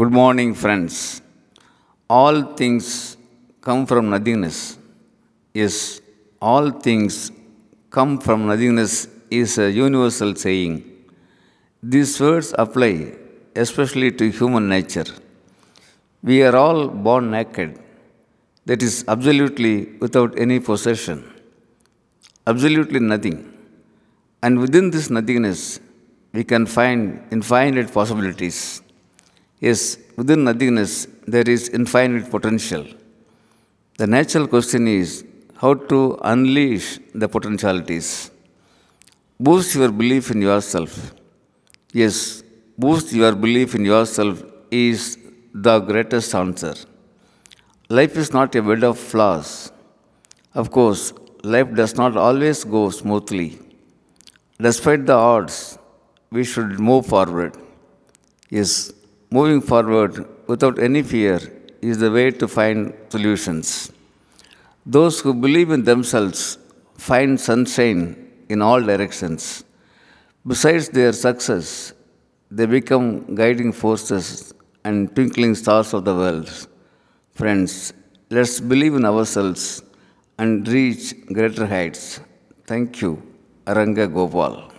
Good morning, friends. All things come from nothingness. Yes, all things come from nothingness is a universal saying. These words apply especially to human nature. We are all born naked, that is, absolutely without any possession, absolutely nothing. And within this nothingness, we can find infinite possibilities. Yes, within nothingness, there is infinite potential. The natural question is how to unleash the potentialities. Boost your belief in yourself. Yes, boost your belief in yourself is the greatest answer. Life is not a bed of flowers. Of course, life does not always go smoothly. Despite the odds, we should move forward. Yes, moving forward without any fear is the way to find solutions. Those who believe in themselves find sunshine in all directions. Besides their success, they become guiding forces and twinkling stars of the world. Friends, let's believe in ourselves and reach greater heights. Thank you, Aranga Gopal.